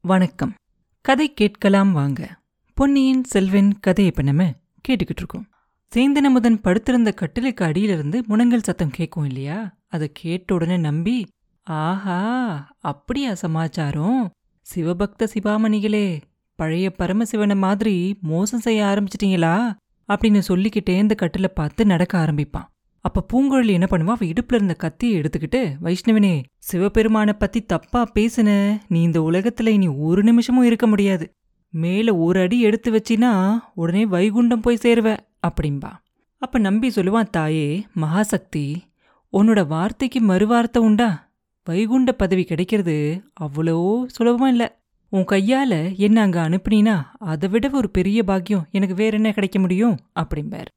வணக்கம். கதை கேட்கலாம் வாங்க. பொன்னியின் செல்வன் கதையை இப்ப நம்ம கேட்டுக்கிட்டு இருக்கோம். சேந்தனமுதன் படுத்திருந்த கட்டிலுக்கு அடியிலிருந்து முனங்கல் சத்தம் கேட்கும் இல்லையா? அதை கேட்ட உடனே நம்பி ஆஹா அப்படியா சமாச்சாரம்? சிவபக்த சிவாமணிகளே பழைய பரமசிவனை மாதிரி மோசம் செய்ய ஆரம்பிச்சிட்டீங்களா? அப்படின்னு சொல்லிக்கிட்டே இந்த கட்டில பார்த்து நடக்க ஆரம்பிப்பான். அப்ப பூங்குழலி என்ன பண்ணுவா? அவ இடுப்புல இருந்த கத்தியை எடுத்துக்கிட்டு வைஷ்ணவனே சிவபெருமான பத்தி தப்பா பேசுன. நீ இந்த உலகத்துல இனி ஒரு நிமிஷமும் இருக்க முடியாது. மேல ஒரு அடி எடுத்து வச்சினா உடனே வைகுண்டம் போய் சேருவ அப்படிம்பா. அப்ப நம்பி சொல்லுவான் தாயே மகாசக்தி உன்னோட வார்த்தைக்கு மறுவார்த்தை உண்டா? வைகுண்ட பதவி கிடைக்கிறது அவ்வளோ சுலபமா இல்ல. உன் கையால என்ன அங்க அனுப்புனீனா அதை விட ஒரு பெரிய பாக்கியம் எனக்கு வேற என்ன கிடைக்க முடியும்? அப்படிம்பார்.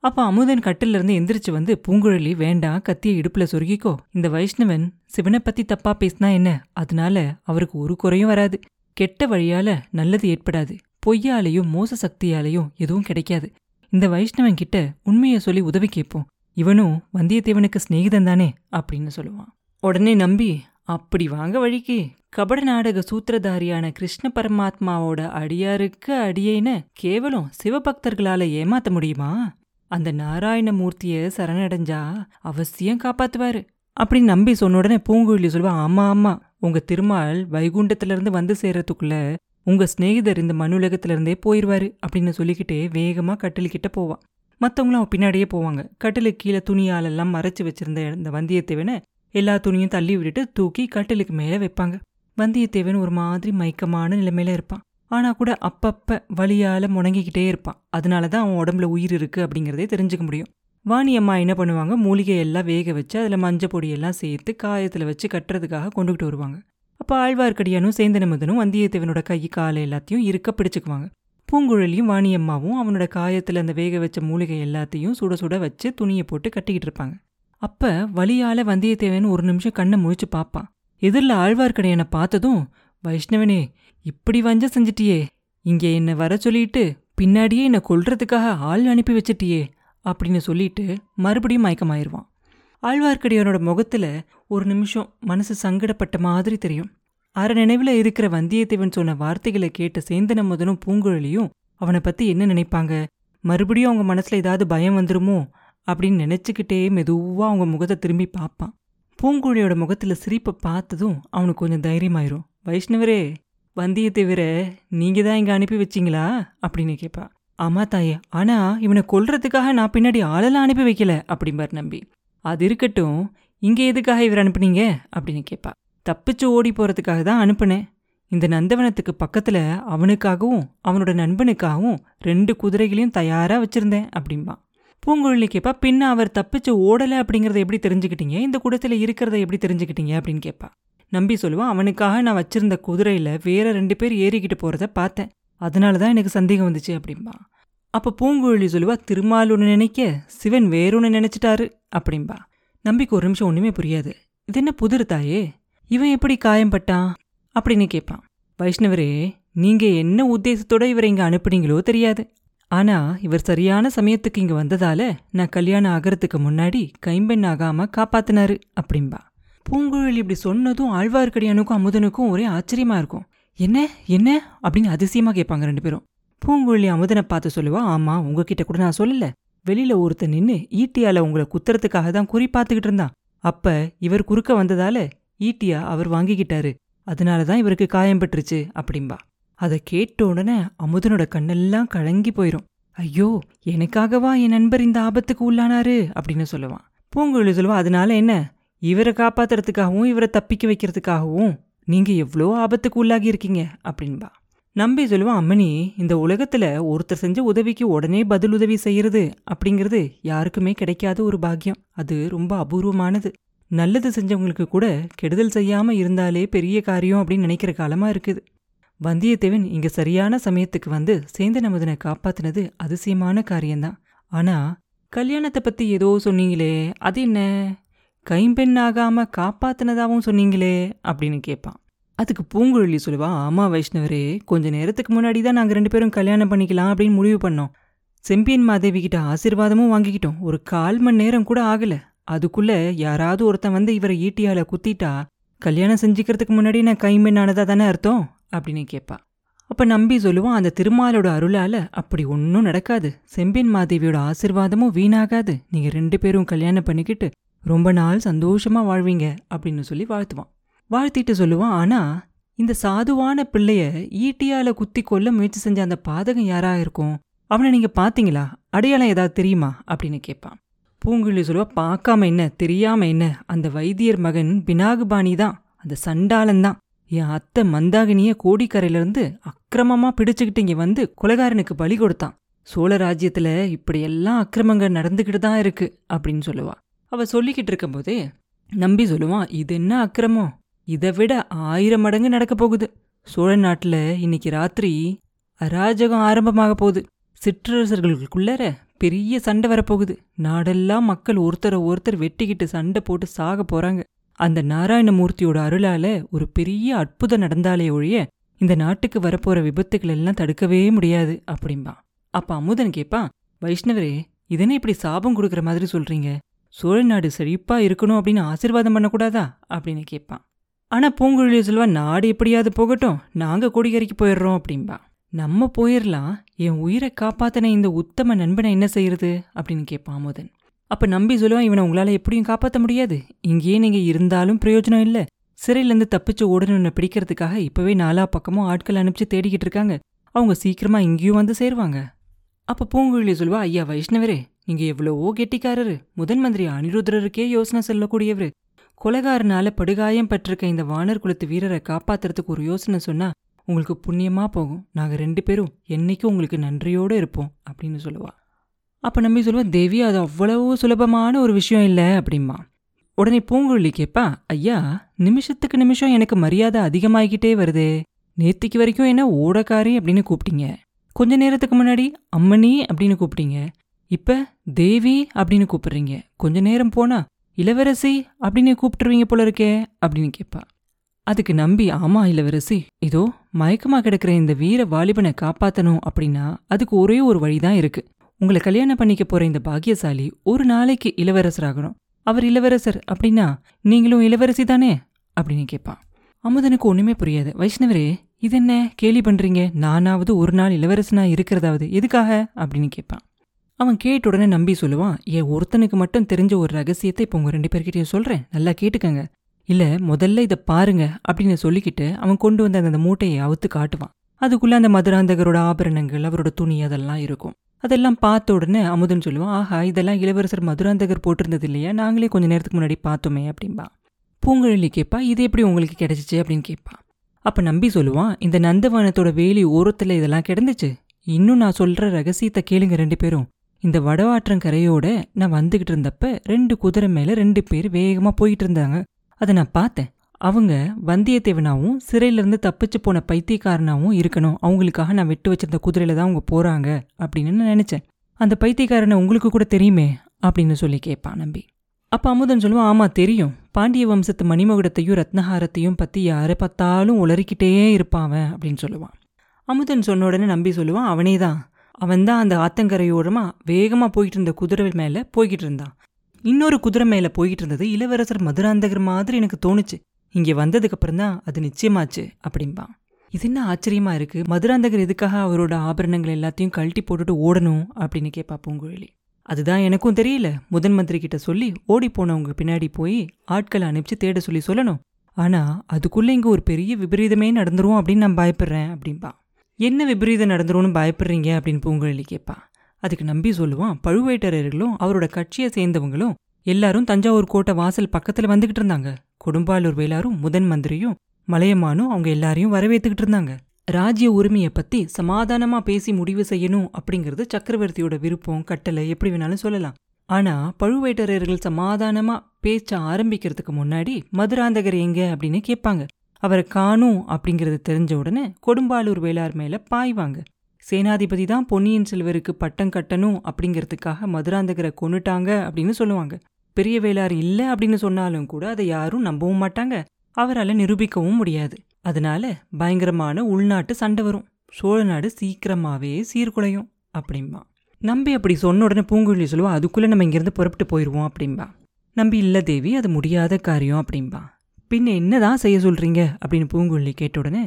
அப்ப அமுதன் கட்டிலிருந்து எந்திரிச்சு வந்து பூங்குழலி வேண்டாம் கத்திய இடுப்புல சொருகிக்கோ. இந்த வைஷ்ணவன் சிவனை பத்தி தப்பா பேசினா என்ன? அதனால அவருக்கு ஒரு குறையும் வராது. கெட்ட வழியால நல்லது ஏற்படாது. பொய்யாலையும் மோச சக்தியாலையும் எதுவும் கிடைக்காது. இந்த வைஷ்ணவன் கிட்ட உண்மையை சொல்லி உதவி கேட்போம். இவனும் வந்தியத்தேவனுக்கு சிநேகிதன் தானே அப்படின்னு சொல்லுவான். உடனே நம்பி அப்படி வாங்க வழிக்கு. கபட நாடக சூத்திரதாரியான கிருஷ்ண பரமாத்மாவோட அடியாருக்கு அடியேன கேவலம் சிவபக்தர்களால ஏமாத்த முடியுமா? அந்த நாராயணமூர்த்தியை சரணடைஞ்சா அவசியம் காப்பாத்துவாரு. அப்படி நம்பி சொன்ன உடனே பூங்குழலி சொல்லுவா ஆமா ஆமா உங்க திருமால் வைகுண்டத்துல இருந்து வந்து சேர்றதுக்குள்ள உங்க சிநேகிதர் இந்த மனுலகத்துல இருந்தே போயிருவாரு அப்படின்னு சொல்லிக்கிட்டே வேகமா கட்டிலுக்கிட்ட போவான் மற்றவங்களும் அவன் பின்னாடியே போவாங்க. கட்டிலுக்கு கீழே துணியாலெல்லாம் மறைச்சு வச்சிருந்த இந்த வந்தியத்தேவனை எல்லா துணியும் தள்ளி விட்டுட்டு தூக்கி கட்டிலுக்கு மேலே வைப்பாங்க. வந்தியத்தேவன் ஒரு மாதிரி மயக்கமான நிலைமையில இருப்பான். ஆனால் கூட அப்பப்போ வழியால் முணங்கிக்கிட்டே இருப்பான். அதனால தான் அவன் உடம்புல உயிர் இருக்குது அப்படிங்கிறதே தெரிஞ்சுக்க முடியும். வாணி அம்மா என்ன பண்ணுவாங்க? மூலிகையெல்லாம் வேக வச்சு அதில் மஞ்சள் பொடியெல்லாம் சேர்த்து காயத்தில் வச்சு கட்டுறதுக்காக கொண்டுகிட்டு வருவாங்க. அப்போ ஆழ்வார்க்கடியானும் சேந்தனமுதனும் வந்தியத்தேவனோட கை காலை எல்லாத்தையும் இருக்க பிடிச்சிக்குவாங்க. பூங்குழலியும் வாணியம்மாவும் அவனோட காயத்தில் அந்த வேக வச்ச மூலிகை எல்லாத்தையும் சுட சுட வச்சு துணியை போட்டு கட்டிக்கிட்டு இருப்பாங்க. அப்போ வழியால் வந்தியத்தேவன் ஒரு நிமிஷம் கண்ணை முழிச்சு பார்ப்பான். எதிரில் ஆழ்வார்க்கடையனை பார்த்ததும் வைஷ்ணவனே இப்படி வஞ்சம் செஞ்சிட்டியே. இங்கே என்ன வர சொல்லிட்டு பின்னாடியே என்னை கொல்றதுக்காக ஆள் அனுப்பி வச்சிட்டியே அப்படின்னு சொல்லிட்டு மறுபடியும் மயக்கமாயிருவான். ஆழ்வார்க்கடியானோட முகத்துல ஒரு நிமிஷம் மனசு சங்கடப்பட்ட மாதிரி தெரியும். அரை நினைவில் இருக்கிற வந்தியத்தேவன் சொன்ன வார்த்தைகளை கேட்ட சேந்தன முதனும் பூங்குழலியும் அவனை பற்றி என்ன நினைப்பாங்க? மறுபடியும் அவங்க மனசுல ஏதாவது பயம் வந்துருமோ? அப்படின்னு நினச்சிக்கிட்டே மெதுவாக அவங்க முகத்தை திரும்பி பார்ப்பான். பூங்குழியோட முகத்தில் சிரிப்பை பார்த்ததும் அவனுக்கு கொஞ்சம் தைரியமாயிரும். வைஷ்ணவரே வந்தியத்தேவரை நீங்க தான் இங்க அனுப்பி வச்சீங்களா? அப்படின்னு கேட்பா ஆமா தாயே ஆனா இவனை கொல்றதுக்காக நான் பின்னாடி ஆளெல்லாம் அனுப்பி வைக்கல அப்படிம்பார் நம்பி. அது இருக்கட்டும் இங்க எதுக்காக இவர் அனுப்புனீங்க? அப்படின்னு கேட்பா தப்பிச்சு ஓடி போறதுக்காக தான் அனுப்புனேன். இந்த நந்தவனத்துக்கு பக்கத்துல அவனுக்காகவும் அவனோட நண்பனுக்காகவும் ரெண்டு குதிரைகளையும் தயாரா வச்சிருந்தேன் அப்படின்பா பூங்குழலி கேட்பா பின்ன அவர் தப்பிச்சு ஓடலை அப்படிங்கறத எப்படி தெரிஞ்சுக்கிட்டீங்க? இந்த கூடத்துல இருக்கிறத எப்படி தெரிஞ்சுக்கிட்டீங்க? அப்படின்னு கேட்பா நம்பி சொல்லுவான் அவனுக்காக நான் வச்சிருந்த குதிரையில் வேற ரெண்டு பேர் ஏறிக்கிட்டு போகிறத பார்த்தேன். அதனால தான் எனக்கு சந்தேகம் வந்துச்சு அப்படின்பா அப்போ பூங்குழலி சொல்லுவா திருமால் ஒன்று நினைக்க சிவன் வேறொன்று நினைச்சிட்டாரு அப்படின்பா நம்பிக்கு ஒரு நிமிஷம் ஒன்றுமே புரியாது. இது என்ன புதிர் தாயே? இவன் எப்படி காயம்பட்டான் அப்படின்னு கேட்பான். வைஷ்ணவரே நீங்கள் என்ன உத்தேசத்தோட இவரை இங்கே அனுப்புனீங்களோ தெரியாது. ஆனால் இவர் சரியான சமயத்துக்கு இங்கே வந்ததால நான் கல்யாணம் ஆகிறதுக்கு முன்னாடி கைம்பெண் ஆகாமல் காப்பாத்தினாரு அப்படின்பா பூங்குழலி இப்படி சொன்னதும் ஆழ்வார்க்கடியானுக்கும் அமுதனுக்கும் ஒரே ஆச்சரியமா இருக்கும். என்ன? என்ன? அப்படின்னு அதிசயமா கேட்பாங்க ரெண்டு பேரும். பூங்குழலி அமுதனை பார்த்து சொல்லுவா ஆமா உங்ககிட்ட கூட நான் சொல்லல. வெளியில ஒருத்தன் நின்னு ஈட்டியால உங்களை குத்துறதுக்காக தான் குறி பார்த்துக்கிட்டு இருந்தான். அப்ப இவர் குறுக்க வந்ததால ஈட்டியா அவர் வாங்கிக்கிட்டாரு. அதனாலதான் இவருக்கு காயம் பெற்றுச்சு அப்படிம்பா. அதை கேட்ட உடனே அமுதனோட கண்ணெல்லாம் கலங்கி போயிரும். ஐயோ எனக்காகவா என் நண்பர் இந்த ஆபத்துக்கு உள்ளானாரு? அப்படின்னு சொல்லுவான். பூங்குழலி சொல்லுவா அதனால என்ன? இவரை காப்பாத்துறதுக்காகவும் இவரை தப்பிக்க வைக்கிறதுக்காகவும் நீங்க எவ்வளோ ஆபத்துக்கு உள்ளாகி இருக்கீங்க? அப்படின்பா. நம்பி சொல்லுவான் அம்மனி இந்த உலகத்துல ஒருத்தர் செஞ்ச உதவிக்கு உடனே பதில் உதவி செய்யறது அப்படிங்கிறது யாருக்குமே கிடைக்காத ஒரு பாக்கியம். அது ரொம்ப அபூர்வமானது. நல்லது செஞ்சவங்களுக்கு கூட கெடுதல் செய்யாம இருந்தாலே பெரிய காரியம் அப்படின்னு நினைக்கிற காலமா இருக்குது. வந்தியத்தேவன் இங்க சரியான சமயத்துக்கு வந்து சேந்த நமதனை காப்பாத்தினது அதிசயமான காரியம்தான். ஆனா கல்யாணத்தை பத்தி ஏதோ சொன்னீங்களே அது என்ன? கைம்பெண்ணாகாம காப்பாத்தினதாகவும் சொன்னீங்களே அப்படின்னு கேட்பான். அதுக்கு பூங்குழலி சொல்லுவா ஆமா வைஷ்ணவரே கொஞ்ச நேரத்துக்கு முன்னாடி தான் நாங்க ரெண்டு பேரும் கல்யாணம் பண்ணிக்கலாம் அப்படின்னு முடிவு பண்ணோம். செம்பியன் மாதேவி கிட்ட ஆசீர்வாதமும் வாங்கிக்கிட்டோம். ஒரு கால் மணி நேரம் கூட ஆகல. அதுக்குள்ள யாராவது ஒருத்தன் வந்து இவரை ஈட்டியால குத்திட்டா கல்யாணம் செஞ்சுக்கிறதுக்கு முன்னாடி நான் கைம்பெண்ணானதா தானே அர்த்தம்? அப்படின்னு கேட்பா. அப்ப நம்பி சொல்லுவான் அந்த திருமாலோட அருளால அப்படி ஒன்றும் நடக்காது. செம்பின் மாதேவியோட ஆசிர்வாதமும் வீணாகாது. நீங்க ரெண்டு பேரும் கல்யாணம் பண்ணிக்கிட்டு ரொம்ப நாள் சந்தோஷமா வாழ்வீங்க அப்படின்னு சொல்லி வாழ்த்துவான். வாழ்த்திட்டு சொல்லுவான் ஆனா இந்த சாதுவான பிள்ளைய ஈட்டியால குத்தி கொல்ல முயற்சி செஞ்ச அந்த பாதகம் யாரா இருக்கும்? அவனை நீங்க பாத்தீங்களா? அடையாளம் ஏதாவது தெரியுமா? அப்படின்னு கேட்பான். பூங்குழலி சொல்லுவா பார்க்காம என்ன? தெரியாம என்ன? அந்த வைத்தியர் மகன் பினாகுபாணி தான். அந்த சண்டாளன் தான். என் அத்தை மந்தாகினிய கோடிக்கரையிலிருந்து அக்கிரமமா பிடிச்சுக்கிட்டு இங்க வந்து கொலகாரனுக்கு பலி கொடுத்தான். சோழ ராஜ்யத்துல இப்படியெல்லாம் அக்கிரமங்கள் நடந்துக்கிட்டு தான் இருக்கு அப்படின்னு சொல்லுவா. அவ சொல்லிக்கிட்டு இருக்கும்போதே நம்பி சொல்லுவான் இது என்ன அக்கிரமம்? இதை விட ஆயிரம் மடங்கு நடக்க போகுது. சோழ நாட்டுல இன்னைக்கு ராத்திரி அராஜகம் ஆரம்பமாக போகுது. சிற்றரசர்களுக்குள்ளார பெரிய சண்டை வரப்போகுது. நாடெல்லாம் மக்கள் ஒருத்தரை ஒருத்தர் வெட்டிக்கிட்டு சண்டை போட்டு சாக போறாங்க. அந்த நாராயணமூர்த்தியோட அருளால ஒரு பெரிய அற்புதம் நடந்தாலே ஒழிய இந்த நாட்டுக்கு வரப்போற விபத்துக்கள் எல்லாம் தடுக்கவே முடியாது அப்படிம்பா. அப்ப அமுதன் கேட்பான் வைஷ்ணவரே இதனை இப்படி சாபம் கொடுக்கற மாதிரி சொல்றீங்க. சோழ நாடு செழிப்பாக இருக்கணும் அப்படின்னு ஆசீர்வாதம் பண்ணக்கூடாதா? அப்படின்னு கேட்பான். ஆனால் பூங்குழலி சொல்வா நாடு எப்படியாவது போகட்டும் நாங்கள் கொடிகரைக்கு போயிடுறோம் அப்படின்பா நம்ம போயிடலாம் என் உயிரை காப்பாத்தின இந்த உத்தம நண்பனை என்ன செய்யறது? அப்படின்னு கேட்பான் அமுதன். அப்போ நம்பி சொல்லுவான் இவனை உங்களால் எப்படியும் காப்பாற்ற முடியாது. இங்கேயே நீங்கள் இருந்தாலும் பிரயோஜனம் இல்லை. சிறையிலேருந்து தப்பிச்சு ஓடணும்னு பிடிக்கிறதுக்காக இப்போவே நாலா பக்கமும் ஆட்கள் அனுப்பிச்சு தேடிக்கிட்டு இருக்காங்க. அவங்க சீக்கிரமாக இங்கேயும் வந்து சேருவாங்க. அப்ப பூங்குழலி சொல்வா ஐயா வைஷ்ணவரே நீங்கள் எவ்வளவோ கெட்டிக்காரரு. முதன் மந்திரி அனிருத்ரருக்கே யோசனை சொல்லக்கூடியவரு. கொலகாரனால படுகாயம் பட்டிருக்க இந்த வானர் குலத்து வீரரை காப்பாத்துறதுக்கு ஒரு யோசனை சொன்னா உங்களுக்கு புண்ணியமா போகும். நாங்க ரெண்டு பேரும் என்னைக்கும் உங்களுக்கு நன்றியோட இருப்போம் அப்படின்னு சொல்லுவா. அப்ப நம்பி சொல்லுவா தேவி அது அவ்வளவு சுலபமான ஒரு விஷயம் இல்ல அப்படிமா உடனே பூங்குழலி கேப்பா ஐயா நிமிஷத்துக்கு நிமிஷம் எனக்கு மரியாதை அதிகமாகிக்கிட்டே வருதே. நேத்திக்கு வரைக்கும் என்ன ஓடக்காரி அப்படின்னு கூப்பிட்டீங்க. கொஞ்ச நேரத்துக்கு முன்னாடி அம்மணி அப்படின்னு கூப்பிட்டீங்க. இப்ப தேவி அப்படின்னு கூப்பிடுறீங்க. கொஞ்ச நேரம் போனா இளவரசி அப்படின்னு கூப்பிட்டுருவீங்க போல இருக்கே அப்படின்னு கேட்பா அதுக்கு நம்பி ஆமா இளவரசி. இதோ மயக்கமா கிடக்கிற இந்த வீர வாலிபனை காப்பாத்தணும் அப்படின்னா அதுக்கு ஒரே ஒரு வழிதான் இருக்கு. உங்களை கல்யாணம் பண்ணிக்க போற இந்த பாக்கியசாலி ஒரு நாளைக்கு இளவரசராகணும். அவர் இளவரசர் அப்படின்னா நீங்களும் இளவரசி தானே? அப்படின்னு கேட்பான் அமுதனுக்கு ஒண்ணுமே புரியாது. வைஷ்ணவரே இது என்ன கேலி பண்றீங்க? நானாவது ஒரு நாள் இளவரசனா இருக்கிறதாவது எதுக்காக? அப்படின்னு கேட்பான். அவன் கேட்ட உடனே நம்பி சொல்லுவான் என் ஒருத்தனுக்கு மட்டும் தெரிஞ்ச ஒரு ரகசியத்தை இப்போ உங்க ரெண்டு பேர்கிட்டயும் சொல்றேன். நல்லா கேட்டுக்கங்க. இல்ல முதல்ல இதை பாருங்க அப்படின்னு சொல்லிக்கிட்டு அவன் கொண்டு வந்த அந்த மூட்டையை அவுத்து காட்டுவான். அதுக்குள்ள அந்த மதுராந்தகரோட ஆபரணங்கள் அவரோட துணி அதெல்லாம் இருக்கும். அதெல்லாம் பார்த்த உடனே அமுதன் சொல்லுவான் ஆஹா இதெல்லாம் இளவரசர் மதுராந்தகர் போட்டிருந்தது இல்லையா? நாங்களே கொஞ்ச நேரத்துக்கு முன்னாடி பார்த்தோமே அப்படின்பா பூங்குழலி கேட்பா இது எப்படி உங்களுக்கு கிடைச்சிச்சு? அப்படின்னு கேட்பா. அப்ப நம்பி சொல்லுவான் இந்த நந்தவனத்தோட வேலி ஓரத்துல இதெல்லாம் கிடந்துச்சு. இன்னும் நான் சொல்ற ரகசியத்தை கேளுங்க ரெண்டு பேரும். இந்த வடவாற்றங்கரையோட நான் வந்துகிட்டு இருந்தப்ப ரெண்டு குதிரை மேல ரெண்டு பேர் வேகமா போயிட்டு இருந்தாங்க. அதை நான் பார்த்தேன். அவங்க வந்தியத்தேவனாவும் சிறையில இருந்து தப்பிச்சு போன பைத்தியக்காரனாவும் இருக்கணும். அவங்களுக்காக நான் விட்டு வச்சிருந்த குதிரையில தான் அவங்க போறாங்க அப்படின்னு நான் நினைச்சேன். அந்த பைத்தியக்காரனை உங்களுக்கு கூட தெரியுமே அப்படின்னு சொல்லி கேட்பான் நம்பி. அப்போ அமுதன் சொல்லுவான் ஆமாம் தெரியும். பாண்டிய வம்சத்து மணிமகுடத்தையும் ரத்னஹாரத்தையும் பற்றி யாரை பார்த்தாலும் உளறிக்கிட்டே இருப்பான் அவன் அப்படின்னு சொல்லுவான். அமுதன் சொன்ன உடனே நம்பி சொல்லுவான் அவனே தான் அவன் தான் அந்த ஆத்தங்கரையோரமாக வேகமாக போயிட்டு இருந்த குதிரை மேலே போய்கிட்டு இருந்தான். இன்னொரு குதிரை மேலே போய்கிட்டு இருந்தது இளவரசர் மதுராந்தகர் மாதிரி எனக்கு தோணுச்சு. இங்கே வந்ததுக்கப்புறம் தான் அது நிச்சயமாச்சு அப்படிம்பான். இது என்ன ஆச்சரியமாக இருக்குது மதுராந்தகர் எதுக்காக அவரோட ஆபரணங்கள் எல்லாத்தையும் கழட்டி போட்டுட்டு ஓடணும்? அப்படின்னு கேட்பா பூங்குழலி. அதுதான் எனக்கும் தெரியல. முதன் மந்திரி கிட்ட சொல்லி ஓடி போனவங்க பின்னாடி போய் ஆட்களை அனுப்பிச்சு தேட சொல்லி சொல்லணும். ஆனால் அதுக்குள்ளே இங்கே ஒரு பெரிய விபரீதமே நடந்துரும் அப்படின்னு நான் பயப்படுறேன் அப்படின்பா என்ன விபரீதம் நடந்துரும்னு பயப்படுறீங்க அப்படின்னு பூங்குழலி கேட்பா அதுக்கு நம்பி சொல்லுவான் பழுவேட்டரையர்களும் அவரோட கட்சியை சேர்ந்தவங்களும் எல்லாரும் தஞ்சாவூர் கோட்டை வாசல் பக்கத்தில் வந்துக்கிட்டு இருந்தாங்க. கொடும்பாலூர் வேளாரும் முதன் மந்திரியும் மலையமானும் அவங்க எல்லாரையும் வரவேற்றுக்கிட்டு இருந்தாங்க. ராஜ்ய உரிமையை பத்தி சமாதானமா பேசி முடிவு செய்யணும் அப்படிங்கிறது சக்கரவர்த்தியோட விருப்பம் கட்டளை எப்படி வேணாலும் சொல்லலாம். ஆனா பழுவேட்டரையர்கள் சமாதானமா பேச்ச ஆரம்பிக்கிறதுக்கு முன்னாடி மதுராந்தகர் எங்க அப்படின்னு கேட்பாங்க. அவரை காணும் அப்படிங்கறது தெரிஞ்ச உடனே கொடும்பாலூர் வேளார் மேல பாய்வாங்க. சேனாதிபதி தான் பொன்னியின் செல்வருக்கு பட்டம் கட்டணும் அப்படிங்கிறதுக்காக மதுராந்தகரை கொன்னுட்டாங்க அப்படின்னு சொல்லுவாங்க. பெரிய வேளார் இல்ல அப்படின்னு சொன்னாலும் கூட அதை யாரும் நம்பவும் மாட்டாங்க. அவரால் நிரூபிக்கவும் முடியாது. அதனால பயங்கரமான உள்நாட்டு சண்டை வரும். சோழ நாடு சீக்கிரமாகவே சீர்குலையும் அப்படிம்பா. நம்பி அப்படி சொன்ன உடனே பூங்குழலி சொல்லுவா அதுக்குள்ளே நம்ம இங்கிருந்து புறப்பட்டு போயிடுவோம் அப்படிம்பா. நம்பி இல்லை தேவி அது முடியாத காரியம் அப்படிம்பா. பின்ன என்னதான் செய்ய சொல்கிறீங்க அப்படின்னு பூங்குழலி கேட்ட உடனே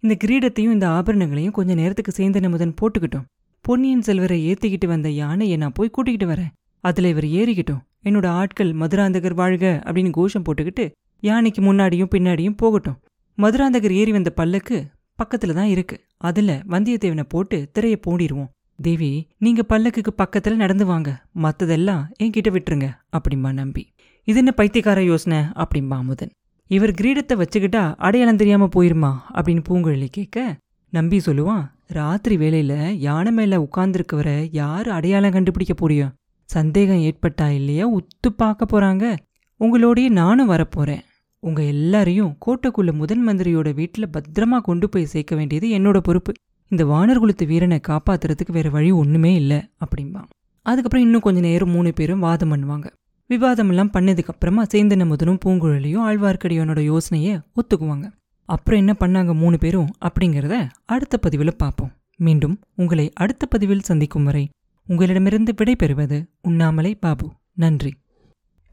இந்த கிரீடத்தையும் இந்த ஆபரணங்களையும் கொஞ்ச நேரத்துக்கு சேர்ந்த முதன் போட்டுக்கிட்டோம். பொன்னியின் செல்வரை ஏற்றிக்கிட்டு வந்த யானையை நான் போய் கூட்டிக்கிட்டு வரேன். அதில் இவர் ஏறிக்கிட்டோம். என்னோட ஆட்கள் மதுராந்தகர் வாழ்க அப்படின்னு கோஷம் போட்டுக்கிட்டு யானைக்கு முன்னாடியும் பின்னாடியும் போகட்டும். மதுராந்தகர் ஏறி வந்த பல்லக்கு பக்கத்துல தான் இருக்கு. அதுல வந்தியத்தேவனை போட்டு திரையை போடிடுவோம் தேவி நீங்க பல்லக்குக்கு பக்கத்துல நடந்து வாங்க. மத்ததெல்லாம் என்கிட்ட விட்டுருங்க அப்படிம்பா நம்பி. இது என்ன பைத்தியக்கார யோசனை? அப்படிம்பா அமுதன். இவர் கிரீடத்தை வச்சுக்கிட்டா அடையாளம் தெரியாம போயிருமா? அப்படின்னு பூங்குழலி கேட்க நம்பி சொல்லுவான் ராத்திரி வேளையில யானை மேல உட்கார்ந்துருக்கவரை யாரு அடையாளம் கண்டுபிடிக்க முடியும் சந்தேகம் ஏற்பட்டா இல்லையா? உத்து பார்க்க போறாங்க. உங்களோடயே நானும் வரப்போறேன் உங்க எல்லாரையும் கோட்டைக்குள்ள முதன் மந்திரியோட வீட்டுல பத்திரமா கொண்டு போய் சேர்க்க வேண்டியது என்னோட பொறுப்பு. இந்த வானர் குலத்து வீரனை காப்பாத்துறதுக்கு வேற வழி ஒண்ணுமே இல்ல அப்படிம்பான். அதுக்கப்புறம் இன்னும் கொஞ்ச நேரம் மூணு பேரும் வாதம் பண்ணுவாங்க. விவாதம் எல்லாம் பண்ணதுக்கு அப்புறமா சேந்தன முதனும் பூங்குழலியும் ஆழ்வார்க்கடியோனோட யோசனையை ஒத்துக்குவாங்க. அப்புறம் என்ன பண்ணாங்க மூணு பேரும் அப்படிங்கிறத அடுத்த பதிவில் பார்ப்போம். மீண்டும் உங்களை அடுத்த பதிவில் சந்திக்கும் வரை உங்களிடமிருந்து விடை பெறுவது உண்ணாமலை பாபு. நன்றி.